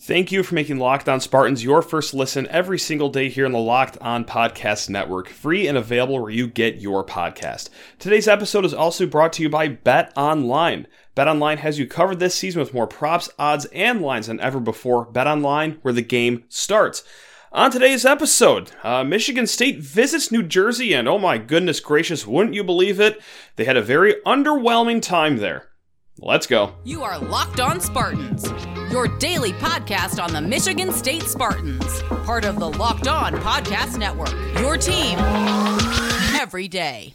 Thank you for making Locked On Spartans your first listen every single day here in the Locked On Podcast Network, free and available where you get your podcast. Today's episode is also brought to you by Bet Online. Bet Online has you covered this season with more props, odds, and lines than ever before. Bet Online, where the game starts. On today's episode, uh, Michigan State visits New Jersey, and oh my goodness gracious, wouldn't you believe it? They had a very underwhelming time there. Let's go. You are Locked On Spartans, your daily podcast on the Michigan State Spartans, part of the Locked On Podcast Network. Your team every day.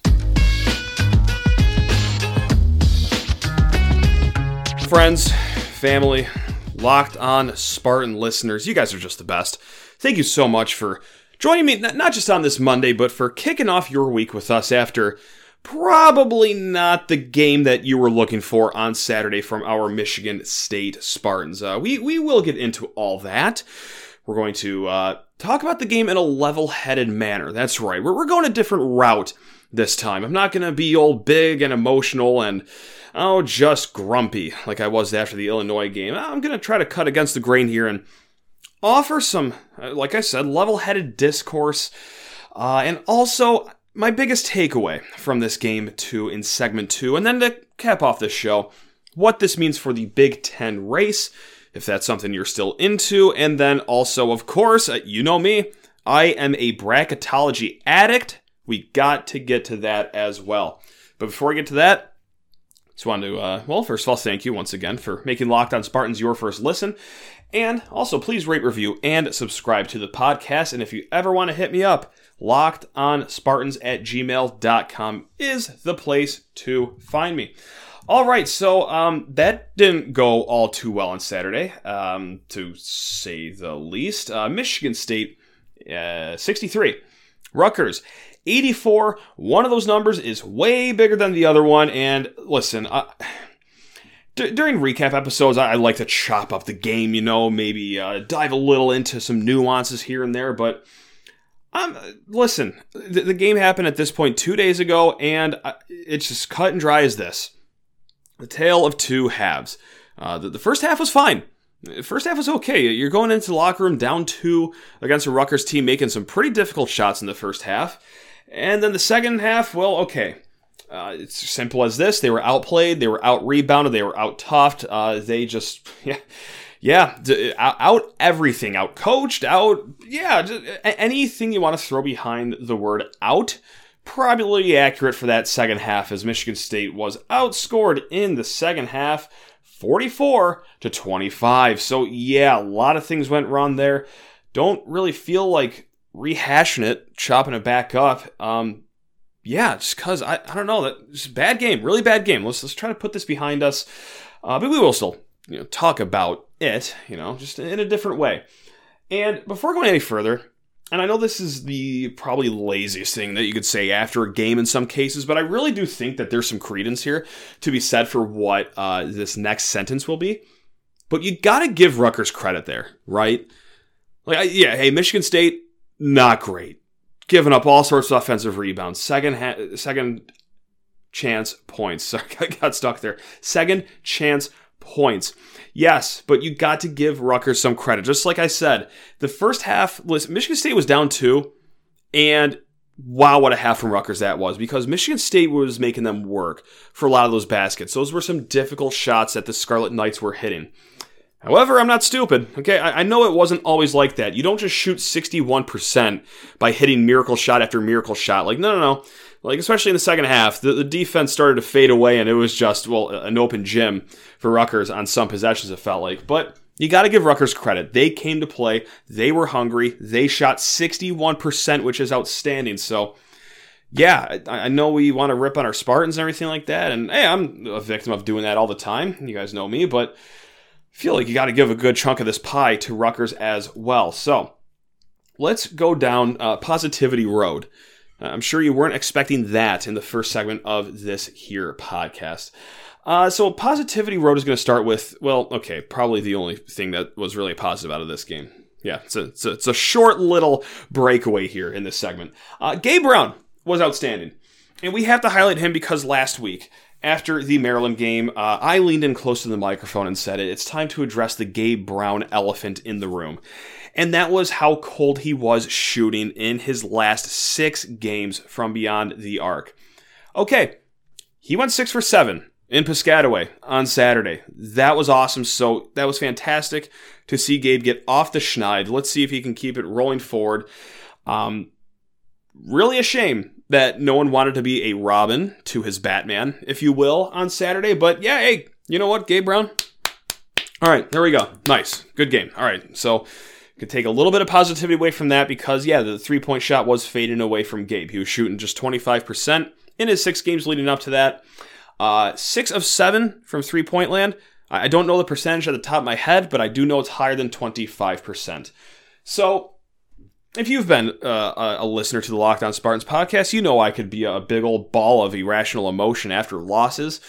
Friends, family, Locked On Spartan listeners, you guys are just the best. Thank you so much for joining me, not just on this Monday, but for kicking off your week with us after probably not the game that you were looking for on Saturday from our Michigan State Spartans. Uh, we we will get into all that. We're going to uh, talk about the game in a level-headed manner. That's right. We're, we're going a different route this time. I'm not going to be all big and emotional and oh just grumpy like I was after the Illinois game. I'm going to try to cut against the grain here and offer some, uh, like I said, level-headed discourse. Uh, and also, my biggest takeaway from this game two in segment two, and then to cap off this show, what this means for the Big Ten race, if that's something you're still into, and then also, of course, uh, you know me, I am a bracketology addict. We got to get to that as well. But before I get to that, just wanted to, uh, well, first of all, thank you once again for making Locked On Spartans your first listen. And also, please rate, review, and subscribe to the podcast. And if you ever want to hit me up, locked on Spartans at gmail.com is the place to find me. All right, so um, that didn't go all too well on Saturday, um, to say the least. Uh, Michigan State, uh, 63. Rutgers, 84. One of those numbers is way bigger than the other one. And listen, uh, during recap episodes, I-, I like to chop up the game, you know, maybe uh, dive a little into some nuances here and there, but um, listen, the, the, game happened at this point two days ago, and it's just cut and dry as this. The tale of two halves. Uh, the, the, first half was fine. The first half was okay. You're going into the locker room down two against a Rutgers team, making some pretty difficult shots in the first half. And then the second half, well, okay. Uh, it's simple as this. They were outplayed, they were out rebounded, they were out toughed. Uh, they just, yeah yeah, out everything, out coached, out, yeah, anything you want to throw behind the word out. Probably accurate for that second half as Michigan State was outscored in the second half 44 to 25. So, yeah, a lot of things went wrong there. Don't really feel like rehashing it, chopping it back up. Um, yeah, just because I, I don't know that just bad game, really bad game. Let's let's try to put this behind us. Uh, but we will still you know talk about it, you know, just in a different way. And before going any further, and I know this is the probably laziest thing that you could say after a game in some cases, but I really do think that there's some credence here to be said for what uh, this next sentence will be. But you got to give Rutgers credit there, right? Like, yeah, hey, Michigan State, not great, giving up all sorts of offensive rebounds, second ha- second chance points. Sorry, I got stuck there. Second chance points. Yes, but you got to give Rutgers some credit. Just like I said, the first half, listen, Michigan State was down two, and wow, what a half from Rutgers that was because Michigan State was making them work for a lot of those baskets. Those were some difficult shots that the Scarlet Knights were hitting. However, I'm not stupid. Okay, I, I, know it wasn't always like that. You don't just shoot 61% by hitting miracle shot after miracle shot. Like, no, no, no. Like, especially in the second half, the, the defense started to fade away, and it was just, well, an open gym for Rutgers on some possessions, it felt like. But you got to give Rutgers credit. They came to play, they were hungry, they shot 61%, which is outstanding. So, yeah, I, I know we want to rip on our Spartans and everything like that. And hey, I'm a victim of doing that all the time. You guys know me, but I feel like you got to give a good chunk of this pie to Rutgers as well. So, let's go down uh, Positivity Road. I'm sure you weren't expecting that in the first segment of this here podcast. Uh, so Positivity Road is going to start with, well, okay, probably the only thing that was really positive out of this game. Yeah, it's a, it's a, it's a short little breakaway here in this segment. Uh, Gabe Brown was outstanding. And we have to highlight him because last week, after the Maryland game, uh, I leaned in close to the microphone and said it. It's time to address the Gabe Brown elephant in the room. And that was how cold he was shooting in his last six games from beyond the arc. Okay, he went six for seven in Piscataway on Saturday. That was awesome. So that was fantastic to see Gabe get off the schneid. Let's see if he can keep it rolling forward. Um, really a shame that no one wanted to be a Robin to his Batman, if you will, on Saturday. But yeah, hey, you know what, Gabe Brown? All right, there we go. Nice. Good game. All right, so could take a little bit of positivity away from that because, yeah, the three point shot was fading away from Gabe. He was shooting just 25% in his six games leading up to that. Uh, six of seven from three point land. I don't know the percentage at the top of my head, but I do know it's higher than 25%. So if you've been uh, a listener to the Locked On Spartans podcast, you know I could be a big old ball of irrational emotion after losses.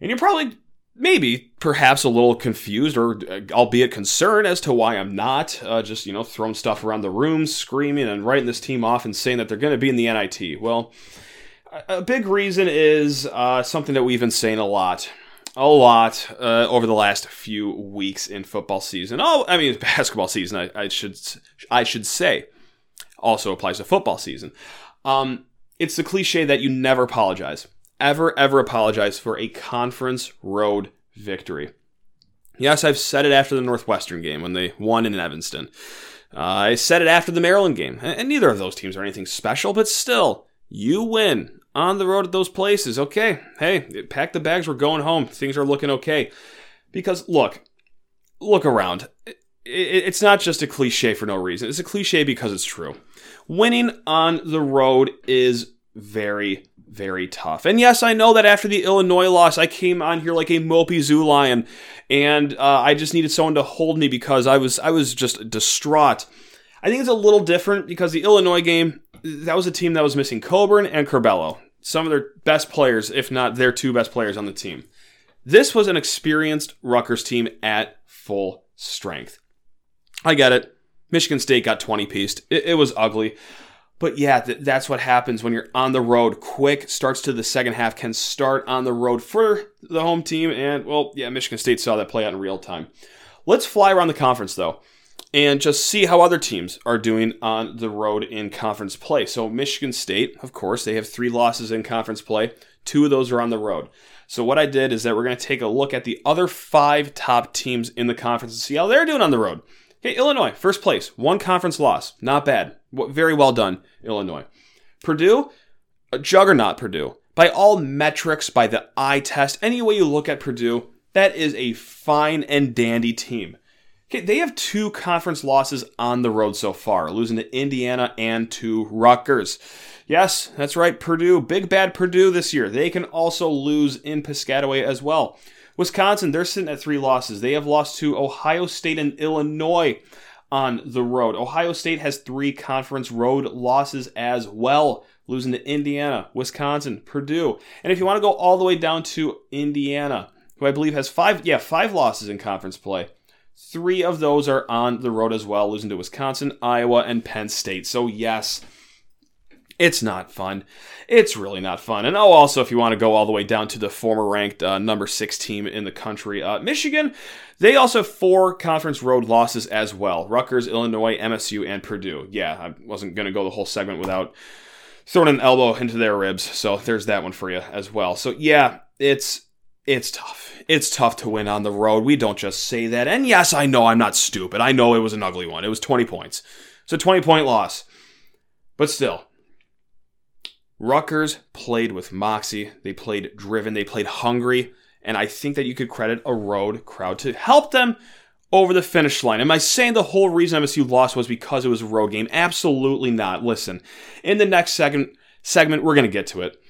And you're probably, maybe, perhaps a little confused or uh, albeit concerned as to why I'm not uh, just, you know, throwing stuff around the room, screaming and writing this team off and saying that they're going to be in the NIT. Well, a big reason is uh, something that we've been saying a lot a lot uh, over the last few weeks in football season. Oh, I mean basketball season. I, I should I should say also applies to football season. Um, it's the cliche that you never apologize, ever ever apologize for a conference road victory. Yes, I've said it after the Northwestern game when they won in Evanston. Uh, I said it after the Maryland game, and neither of those teams are anything special, but still, you win on the road at those places. Okay, hey, pack the bags. We're going home. Things are looking okay. Because look, look around. It's not just a cliche for no reason. It's a cliche because it's true. Winning on the road is very, very tough. And yes, I know that after the Illinois loss, I came on here like a mopey zoo lion, and uh, I just needed someone to hold me because I was I was just distraught. I think it's a little different because the Illinois game that was a team that was missing Cockburn and Curbelo, some of their best players, if not their two best players on the team. This was an experienced Rutgers team at full strength. I get it. Michigan State got 20 pieced. It, it was ugly. But yeah, th- that's what happens when you're on the road. Quick starts to the second half can start on the road for the home team. And, well, yeah, Michigan State saw that play out in real time. Let's fly around the conference, though and just see how other teams are doing on the road in conference play. So, Michigan State, of course, they have three losses in conference play. Two of those are on the road. So, what I did is that we're going to take a look at the other five top teams in the conference and see how they're doing on the road. Okay, Illinois, first place, one conference loss. Not bad. Very well done, Illinois. Purdue, a juggernaut, Purdue. By all metrics, by the eye test, any way you look at Purdue, that is a fine and dandy team. Okay, they have two conference losses on the road so far, losing to Indiana and to Rutgers. Yes, that's right, Purdue, big bad Purdue this year. They can also lose in Piscataway as well. Wisconsin, they're sitting at three losses. They have lost to Ohio State and Illinois on the road. Ohio State has three conference road losses as well, losing to Indiana, Wisconsin, Purdue. And if you want to go all the way down to Indiana, who I believe has five, yeah, five losses in conference play. Three of those are on the road as well, losing to Wisconsin, Iowa, and Penn State. So, yes, it's not fun. It's really not fun. And oh, also, if you want to go all the way down to the former ranked uh, number six team in the country, uh, Michigan, they also have four conference road losses as well Rutgers, Illinois, MSU, and Purdue. Yeah, I wasn't going to go the whole segment without throwing an elbow into their ribs. So, there's that one for you as well. So, yeah, it's it's tough. It's tough to win on the road. We don't just say that. And yes, I know I'm not stupid. I know it was an ugly one. It was 20 points. It's a 20 point loss. But still, Rutgers played with moxie. They played driven. They played hungry. And I think that you could credit a road crowd to help them over the finish line. Am I saying the whole reason MSU lost was because it was a road game? Absolutely not. Listen, in the next second segment, we're going to get to it.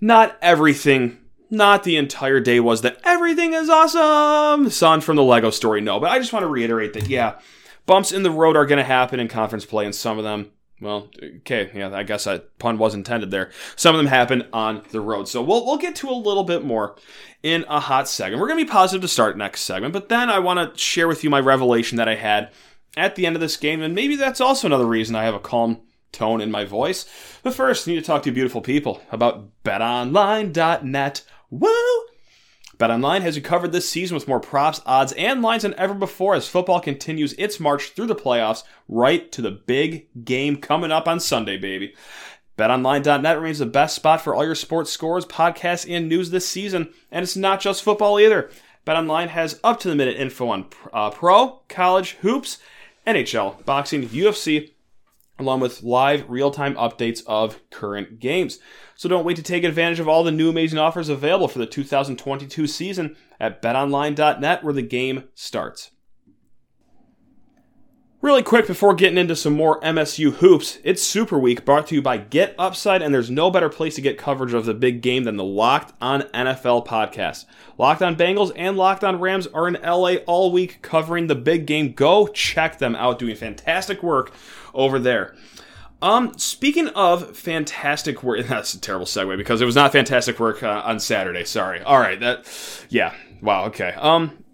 Not everything not the entire day was that everything is awesome. Son from the Lego story, no. But I just want to reiterate that, yeah, bumps in the road are going to happen in conference play, and some of them, well, okay, yeah, I guess that pun was intended there. Some of them happen on the road. So we'll, we'll get to a little bit more in a hot segment. We're going to be positive to start next segment, but then I want to share with you my revelation that I had at the end of this game, and maybe that's also another reason I have a calm tone in my voice. But first, I need to talk to beautiful people about betonline.net Woo! BetOnline has you covered this season with more props, odds, and lines than ever before as football continues its march through the playoffs right to the big game coming up on Sunday, baby. BetOnline.net remains the best spot for all your sports scores, podcasts, and news this season, and it's not just football either. BetOnline has up to the minute info on uh, pro, college, hoops, NHL, boxing, UFC, along with live real time updates of current games. So don't wait to take advantage of all the new amazing offers available for the 2022 season at betonline.net where the game starts. Really quick before getting into some more MSU hoops, it's Super Week brought to you by Get Upside, and there's no better place to get coverage of the big game than the Locked On NFL podcast. Locked On Bengals and Locked On Rams are in LA all week covering the big game. Go check them out, doing fantastic work over there. Um, speaking of fantastic work, that's a terrible segue because it was not fantastic work uh, on Saturday. Sorry. All right, that, yeah, wow, okay. Um,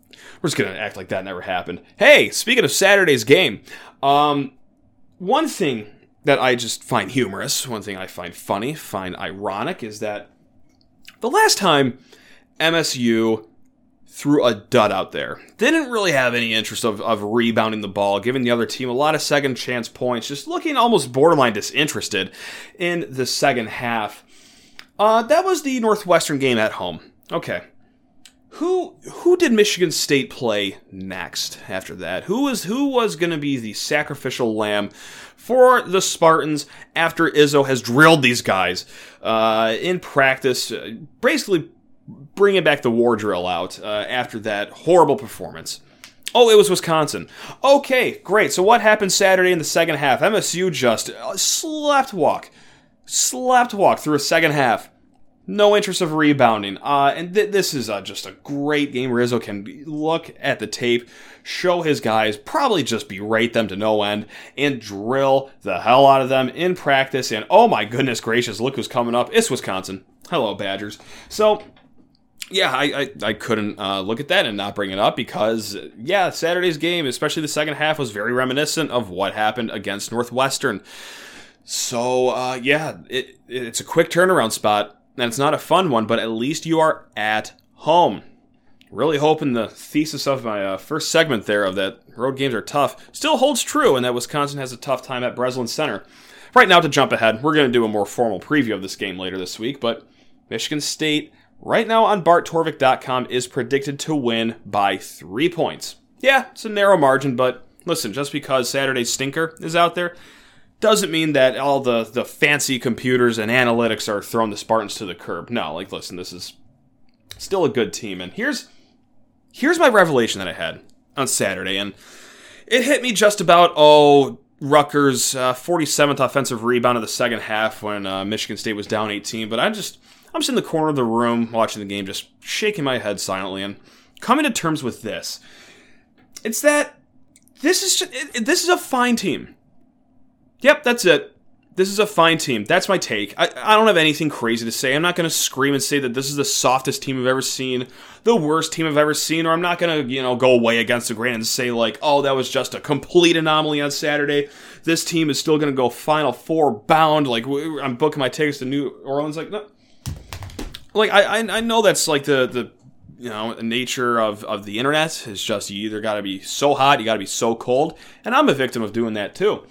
we're just gonna act like that never happened. Hey, speaking of Saturday's game, um, one thing that I just find humorous, one thing I find funny, find ironic, is that the last time MSU threw a dud out there. Didn't really have any interest of, of rebounding the ball, giving the other team a lot of second chance points, just looking almost borderline disinterested in the second half. Uh, that was the Northwestern game at home. Okay. Who who did Michigan State play next after that? Who was who was going to be the sacrificial lamb for the Spartans after Izzo has drilled these guys uh, in practice, uh, basically bringing back the war drill out uh, after that horrible performance. Oh, it was Wisconsin. Okay, great. So what happened Saturday in the second half? MSU just uh, slept walk, slept walk through a second half. No interest of rebounding. Uh, and th- this is uh, just a great game. Izzo can look at the tape, show his guys, probably just berate them to no end, and drill the hell out of them in practice. And oh my goodness gracious, look who's coming up. It's Wisconsin. Hello, Badgers. So yeah, I, I, I couldn't uh, look at that and not bring it up because, yeah, Saturday's game, especially the second half, was very reminiscent of what happened against Northwestern. So, uh, yeah, it, it's a quick turnaround spot, and it's not a fun one, but at least you are at home. Really hoping the thesis of my uh, first segment there of that road games are tough still holds true, and that Wisconsin has a tough time at Breslin Center. Right now, to jump ahead, we're going to do a more formal preview of this game later this week, but Michigan State right now on barttorvik.com is predicted to win by three points. Yeah, it's a narrow margin, but listen, just because Saturday's stinker is out there doesn't mean that all the, the fancy computers and analytics are throwing the Spartans to the curb. No, like listen, this is still a good team. And here's here's my revelation that I had on Saturday, and it hit me just about oh Rutgers' uh, 47th offensive rebound of the second half when uh, Michigan State was down 18. But I just I'm just in the corner of the room watching the game, just shaking my head silently and coming to terms with this. It's that this is just, it, this is a fine team. Yep, that's it. This is a fine team. That's my take. I, I don't have anything crazy to say. I'm not going to scream and say that this is the softest team I've ever seen, the worst team I've ever seen, or I'm not going to, you know, go away against the grain and say, like, oh, that was just a complete anomaly on Saturday. This team is still going to go Final Four bound. Like, I'm booking my tickets to New Orleans. Like, no, like I, I know that's like the the you know nature of of the internet is just you either got to be so hot, you got to be so cold, and I'm a victim of doing that too.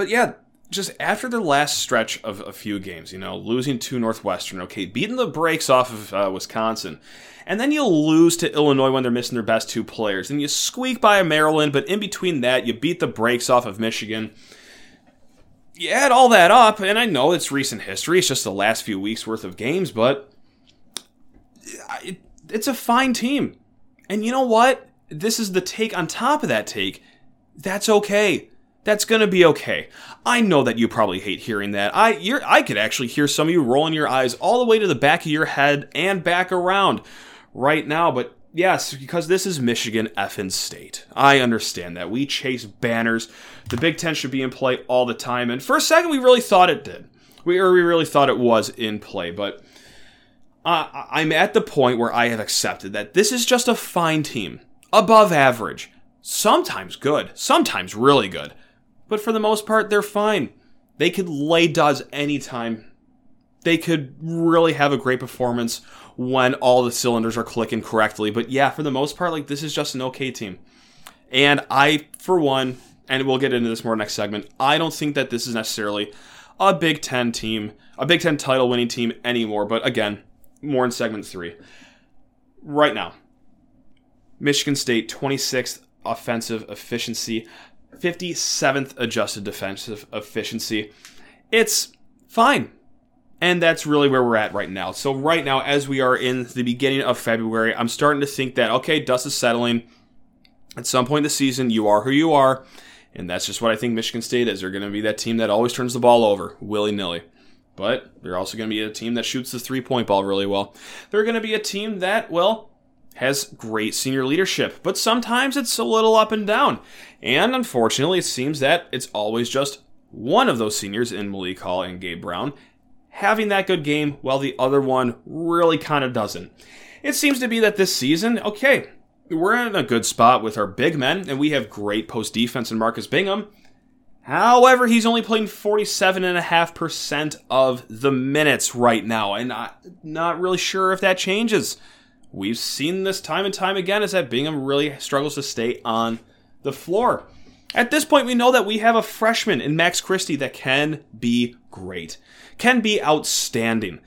But yeah, just after the last stretch of a few games, you know, losing to Northwestern, okay, beating the brakes off of uh, Wisconsin, and then you lose to Illinois when they're missing their best two players, and you squeak by Maryland, but in between that, you beat the brakes off of Michigan you add all that up, and I know it's recent history, it's just the last few weeks worth of games, but it's a fine team. And you know what? This is the take on top of that take. That's okay. That's gonna be okay. I know that you probably hate hearing that. I you're I could actually hear some of you rolling your eyes all the way to the back of your head and back around right now, but Yes, because this is Michigan effing State. I understand that. We chase banners. The Big Ten should be in play all the time. And for a second, we really thought it did. We, or we really thought it was in play. But uh, I'm at the point where I have accepted that this is just a fine team. Above average. Sometimes good. Sometimes really good. But for the most part, they're fine. They could lay duds anytime. they could really have a great performance when all the cylinders are clicking correctly. But yeah, for the most part, like this is just an okay team. And I, for one, and we'll get into this more next segment, I don't think that this is necessarily a Big Ten team, a Big Ten title winning team anymore. But again, more in segment three. Right now, Michigan State 26th offensive efficiency, 57th adjusted defensive efficiency. It's fine. And that's really where we're at right now. So, right now, as we are in the beginning of February, I'm starting to think that, okay, dust is settling. At some point in the season, you are who you are. And that's just what I think Michigan State is. They're going to be that team that always turns the ball over willy nilly. But they're also going to be a team that shoots the three point ball really well. They're going to be a team that, well, has great senior leadership, but sometimes it's a little up and down. And unfortunately, it seems that it's always just one of those seniors in Malik Hall and Gabe Brown having that good game while the other one really kind of doesn't. It seems to be that this season, okay, we're in a good spot with our big men, and we have great post defense in Marcus Bingham. However, he's only playing 47.5% of the minutes right now, and I'm not really sure if that changes. We've seen this time and time again is that Bingham really struggles to stay on the floor. At this point, we know that we have a freshman in Max Christie that can be great, can be outstanding.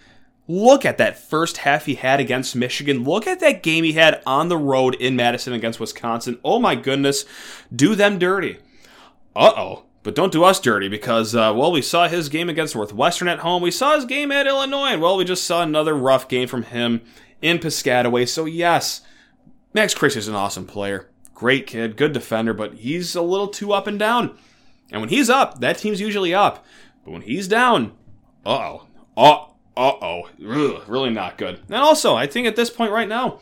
Look at that first half he had against Michigan. Look at that game he had on the road in Madison against Wisconsin. Oh my goodness, do them dirty. Uh oh. But don't do us dirty because, uh, well, we saw his game against Northwestern at home. We saw his game at Illinois, and, well, we just saw another rough game from him in Piscataway. So, yes, Max Chris is an awesome player. Great kid, good defender, but he's a little too up and down. And when he's up, that team's usually up. But when he's down, uh oh. Uh oh, really not good. And also, I think at this point right now,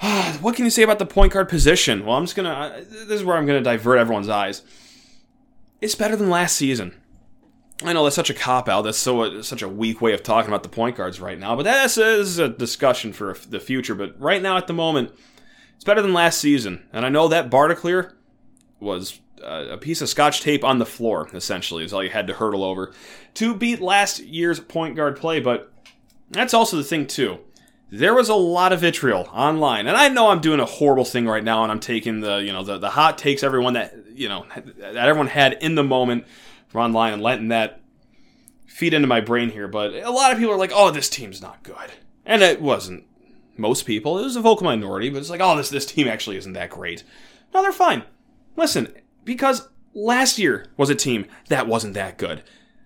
what can you say about the point guard position? Well, I'm just gonna. Uh, this is where I'm gonna divert everyone's eyes. It's better than last season. I know that's such a cop out. That's so uh, such a weak way of talking about the point guards right now. But that is a discussion for the future. But right now, at the moment, it's better than last season. And I know that bar was uh, a piece of scotch tape on the floor, essentially, is all you had to hurdle over to beat last year's point guard play. But that's also the thing, too. There was a lot of vitriol online, and I know I'm doing a horrible thing right now, and I'm taking the you know the, the hot takes everyone that you know that everyone had in the moment online and letting that feed into my brain here. But a lot of people are like, "Oh, this team's not good," and it wasn't. Most people, it was a vocal minority, but it's like, "Oh, this this team actually isn't that great." No, they're fine. Listen, because last year was a team that wasn't that good.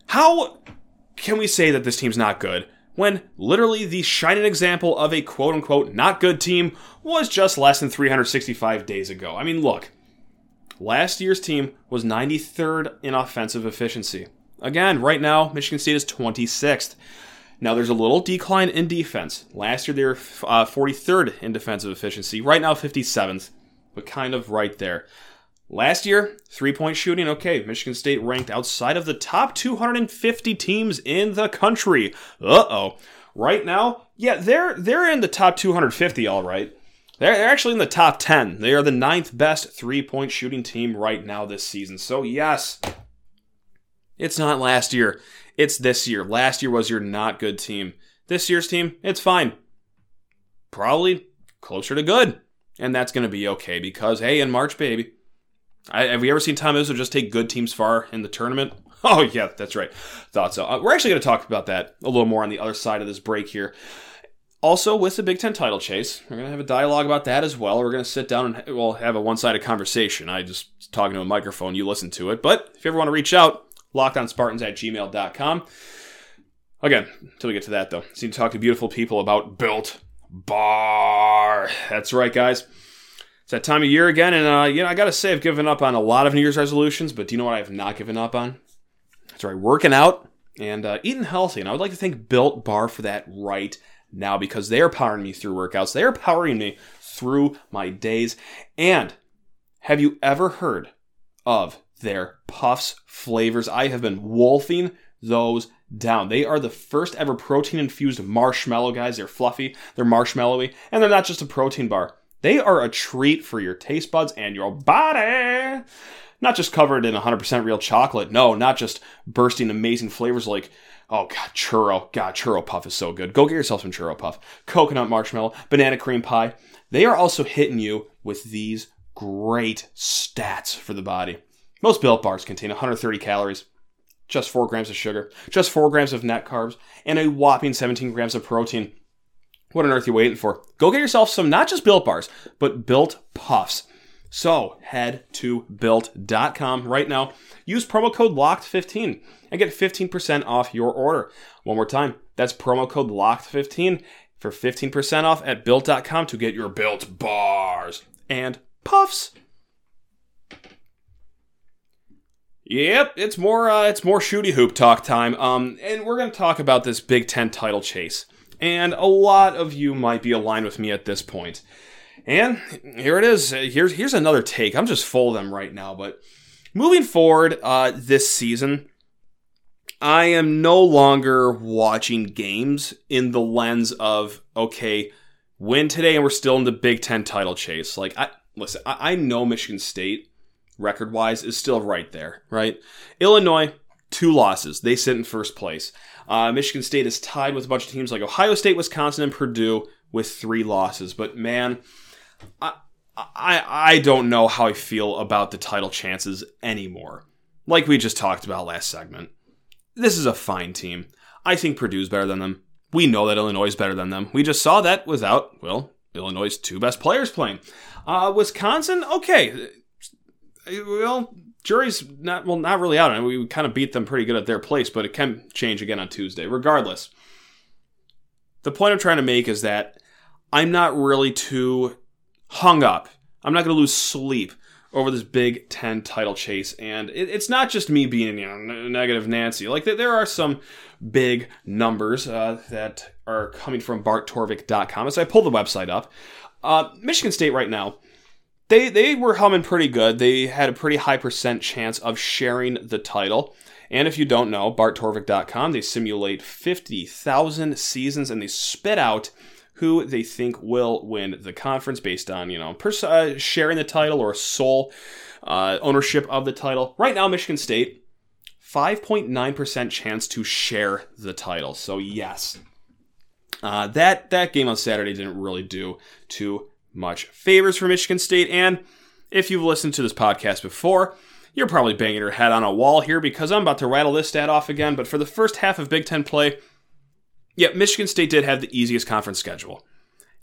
How can we say that this team's not good when literally the shining example of a quote unquote not good team was just less than 365 days ago? I mean, look, last year's team was 93rd in offensive efficiency. Again, right now, Michigan State is 26th. Now, there's a little decline in defense. Last year, they were uh, 43rd in defensive efficiency. Right now, 57th, but kind of right there. Last year, three point shooting, okay, Michigan State ranked outside of the top 250 teams in the country. Uh oh. Right now, yeah, they're they're in the top 250, all right. They're, they're actually in the top 10. They are the ninth best three point shooting team right now this season. So, yes, it's not last year, it's this year. Last year was your not good team. This year's team, it's fine. Probably closer to good. And that's going to be okay because, hey, in March, baby, I, have we ever seen Tom Izzo just take good teams far in the tournament? Oh, yeah, that's right. Thought so. Uh, we're actually going to talk about that a little more on the other side of this break here. Also, with the Big Ten title chase, we're going to have a dialogue about that as well. We're going to sit down and we'll have a one sided conversation. I just talking to a microphone, you listen to it. But if you ever want to reach out, lockedonspartans at gmail.com. Again, until we get to that, though, need to talk to beautiful people about Built Bar. That's right, guys. It's that time of year again, and uh, you know I gotta say I've given up on a lot of New Year's resolutions, but do you know what I have not given up on? That's right, working out and uh, eating healthy. And I would like to thank Built Bar for that right now because they are powering me through workouts. They are powering me through my days. And have you ever heard of their puffs flavors? I have been wolfing those down. They are the first ever protein infused marshmallow guys. They're fluffy, they're marshmallowy, and they're not just a protein bar. They are a treat for your taste buds and your body. Not just covered in 100% real chocolate. No, not just bursting amazing flavors like Oh god, churro. God, churro puff is so good. Go get yourself some churro puff. Coconut marshmallow, banana cream pie. They are also hitting you with these great stats for the body. Most built bars contain 130 calories, just 4 grams of sugar, just 4 grams of net carbs, and a whopping 17 grams of protein. What on earth are you waiting for? Go get yourself some not just built bars, but built puffs. So head to built.com right now. Use promo code LOCKED15 and get 15% off your order. One more time, that's promo code LOCKED15 for 15% off at built.com to get your built bars and puffs. Yep, it's more uh, it's more shooty hoop talk time. Um, and we're to talk about this Big Ten title chase. And a lot of you might be aligned with me at this point. And here it is. Here's here's another take. I'm just full of them right now. But moving forward, uh, this season, I am no longer watching games in the lens of okay, win today and we're still in the Big Ten title chase. Like, I listen, I, I know Michigan State record wise is still right there, right? Illinois, two losses. They sit in first place. Uh, Michigan State is tied with a bunch of teams like Ohio State, Wisconsin, and Purdue with three losses. But man, I, I, I don't know how I feel about the title chances anymore. Like we just talked about last segment. This is a fine team. I think Purdue's better than them. We know that Illinois is better than them. We just saw that without, well, Illinois' two best players playing. Uh, Wisconsin, okay. Well, jury's not well, not really out. We kind of beat them pretty good at their place, but it can change again on Tuesday. Regardless, the point I'm trying to make is that I'm not really too hung up. I'm not going to lose sleep over this Big Ten title chase. And it, it's not just me being you know, negative Nancy. Like, there are some big numbers uh, that are coming from barttorvik.com. As I pull the website up, uh, Michigan State right now, they, they were humming pretty good. They had a pretty high percent chance of sharing the title. And if you don't know, barttorvik.com, they simulate 50,000 seasons and they spit out who they think will win the conference based on, you know, pers- uh, sharing the title or sole uh, ownership of the title. Right now, Michigan State, 5.9% chance to share the title. So, yes, uh, that, that game on Saturday didn't really do too much favors for Michigan State. And if you've listened to this podcast before, you're probably banging your head on a wall here because I'm about to rattle this stat off again. But for the first half of Big Ten play, yeah, Michigan State did have the easiest conference schedule.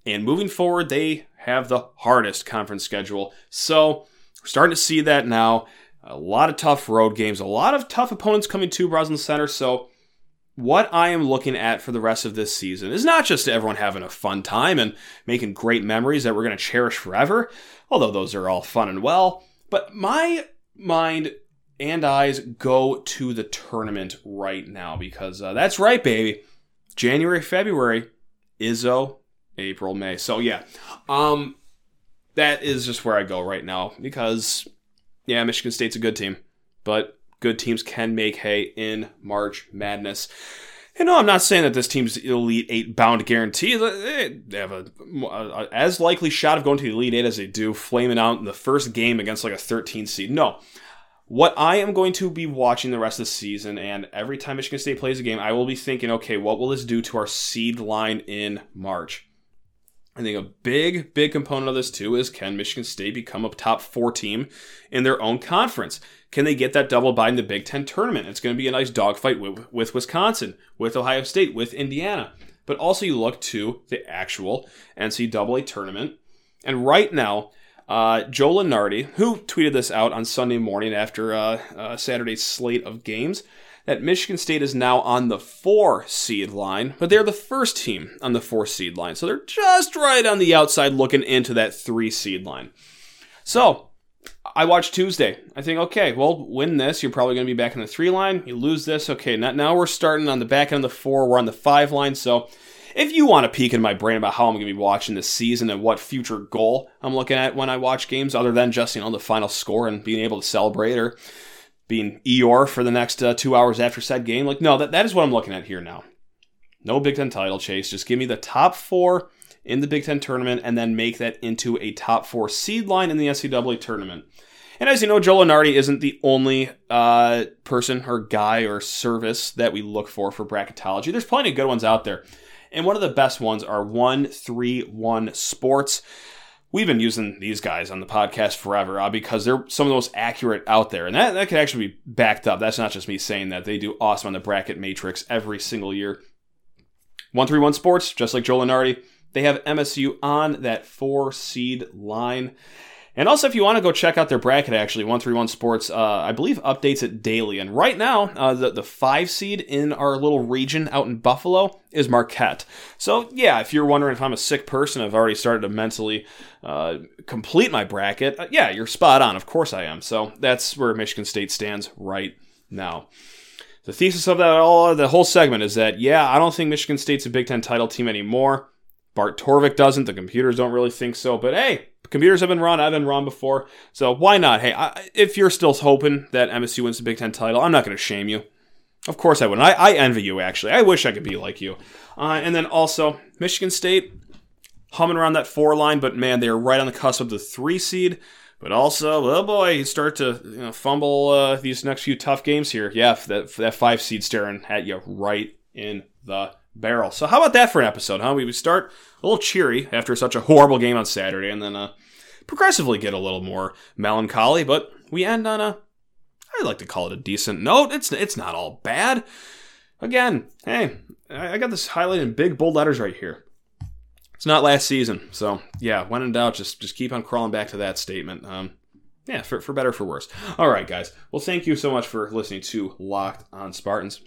And moving forward, they have the hardest conference schedule. So we're starting to see that now. A lot of tough road games, a lot of tough opponents coming to Breslin Center. So what I am looking at for the rest of this season is not just everyone having a fun time and making great memories that we're going to cherish forever, although those are all fun and well, but my mind and eyes go to the tournament right now because uh, that's right, baby. January, February, Izzo, April, May. So yeah, um, that is just where I go right now because yeah, Michigan State's a good team, but good teams can make hay in March Madness. And no, I'm not saying that this team's Elite Eight bound guarantee. They have a, a, as likely shot of going to the Elite Eight as they do flaming out in the first game against like a 13 seed. No, what I am going to be watching the rest of the season, and every time Michigan State plays a game, I will be thinking, okay, what will this do to our seed line in March? I think a big, big component of this too is can Michigan State become a top four team in their own conference? Can they get that double bye in the Big Ten tournament? It's going to be a nice dogfight with, with Wisconsin, with Ohio State, with Indiana. But also, you look to the actual NCAA tournament. And right now, uh, Joe Lunardi, who tweeted this out on Sunday morning after uh, uh, Saturday's slate of games, that Michigan State is now on the four seed line, but they're the first team on the four seed line. So they're just right on the outside looking into that three seed line. So I watched Tuesday. I think, okay, well, win this. You're probably going to be back in the three line. You lose this. Okay, now we're starting on the back end of the four. We're on the five line. So if you want to peek in my brain about how I'm going to be watching this season and what future goal I'm looking at when I watch games, other than just you know the final score and being able to celebrate or being Eeyore for the next uh, two hours after said game, like no, that that is what I'm looking at here now. No Big Ten title chase. Just give me the top four in the Big Ten tournament and then make that into a top four seed line in the NCAA tournament. And as you know, Joe Lunardi isn't the only uh, person or guy or service that we look for for bracketology. There's plenty of good ones out there. And one of the best ones are 131 Sports. We've been using these guys on the podcast forever uh, because they're some of the most accurate out there. And that, that can actually be backed up. That's not just me saying that. They do awesome on the bracket matrix every single year. 131 Sports, just like Joe Lunardi, they have MSU on that four seed line. And also, if you want to go check out their bracket, actually, 131 Sports, uh, I believe, updates it daily. And right now, uh, the, the five seed in our little region out in Buffalo is Marquette. So, yeah, if you're wondering if I'm a sick person, I've already started to mentally uh, complete my bracket. Uh, yeah, you're spot on. Of course I am. So, that's where Michigan State stands right now. The thesis of that all, the whole segment is that, yeah, I don't think Michigan State's a Big Ten title team anymore. Bart Torvik doesn't. The computers don't really think so. But hey, computers have been wrong. I've been wrong before. So why not? Hey, I, if you're still hoping that MSU wins the Big Ten title, I'm not going to shame you. Of course I wouldn't. I, I, envy you, actually. I wish I could be like you. Uh, and then also, Michigan State humming around that four line, but man, they are right on the cusp of the three seed. But also, oh boy, you start to you know, fumble uh, these next few tough games here. Yeah, that, that five seed staring at you right in the barrel. So how about that for an episode, huh? We start a little cheery after such a horrible game on Saturday, and then uh, progressively get a little more melancholy, but we end on a I like to call it a decent note. It's it's not all bad. Again, hey, I got this highlighted in big bold letters right here. It's not last season, so yeah. When in doubt, just just keep on crawling back to that statement. Um, yeah, for, for better for worse. All right, guys. Well, thank you so much for listening to Locked on Spartans.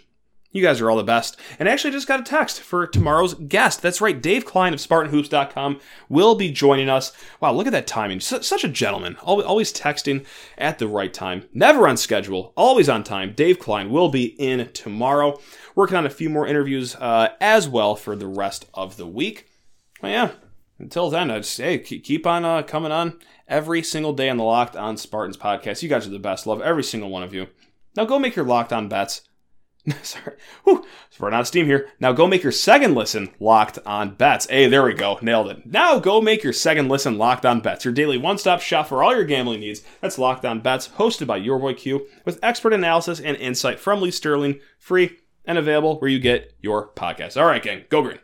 You guys are all the best. And I actually just got a text for tomorrow's guest. That's right, Dave Klein of SpartanHoops.com will be joining us. Wow, look at that timing. S- such a gentleman. Always texting at the right time. Never on schedule. Always on time. Dave Klein will be in tomorrow. Working on a few more interviews uh, as well for the rest of the week. Yeah, until then, I just hey, keep on uh, coming on every single day on the Locked On Spartans podcast. You guys are the best. Love every single one of you. Now go make your locked on bets Sorry. Whew. We're of steam here. Now go make your second listen locked on bets. Hey, there we go. Nailed it. Now go make your second listen locked on bets. Your daily one stop shop for all your gambling needs. That's Locked On Bets, hosted by your boy Q, with expert analysis and insight from Lee Sterling, free and available where you get your podcast. All right, gang. Go green.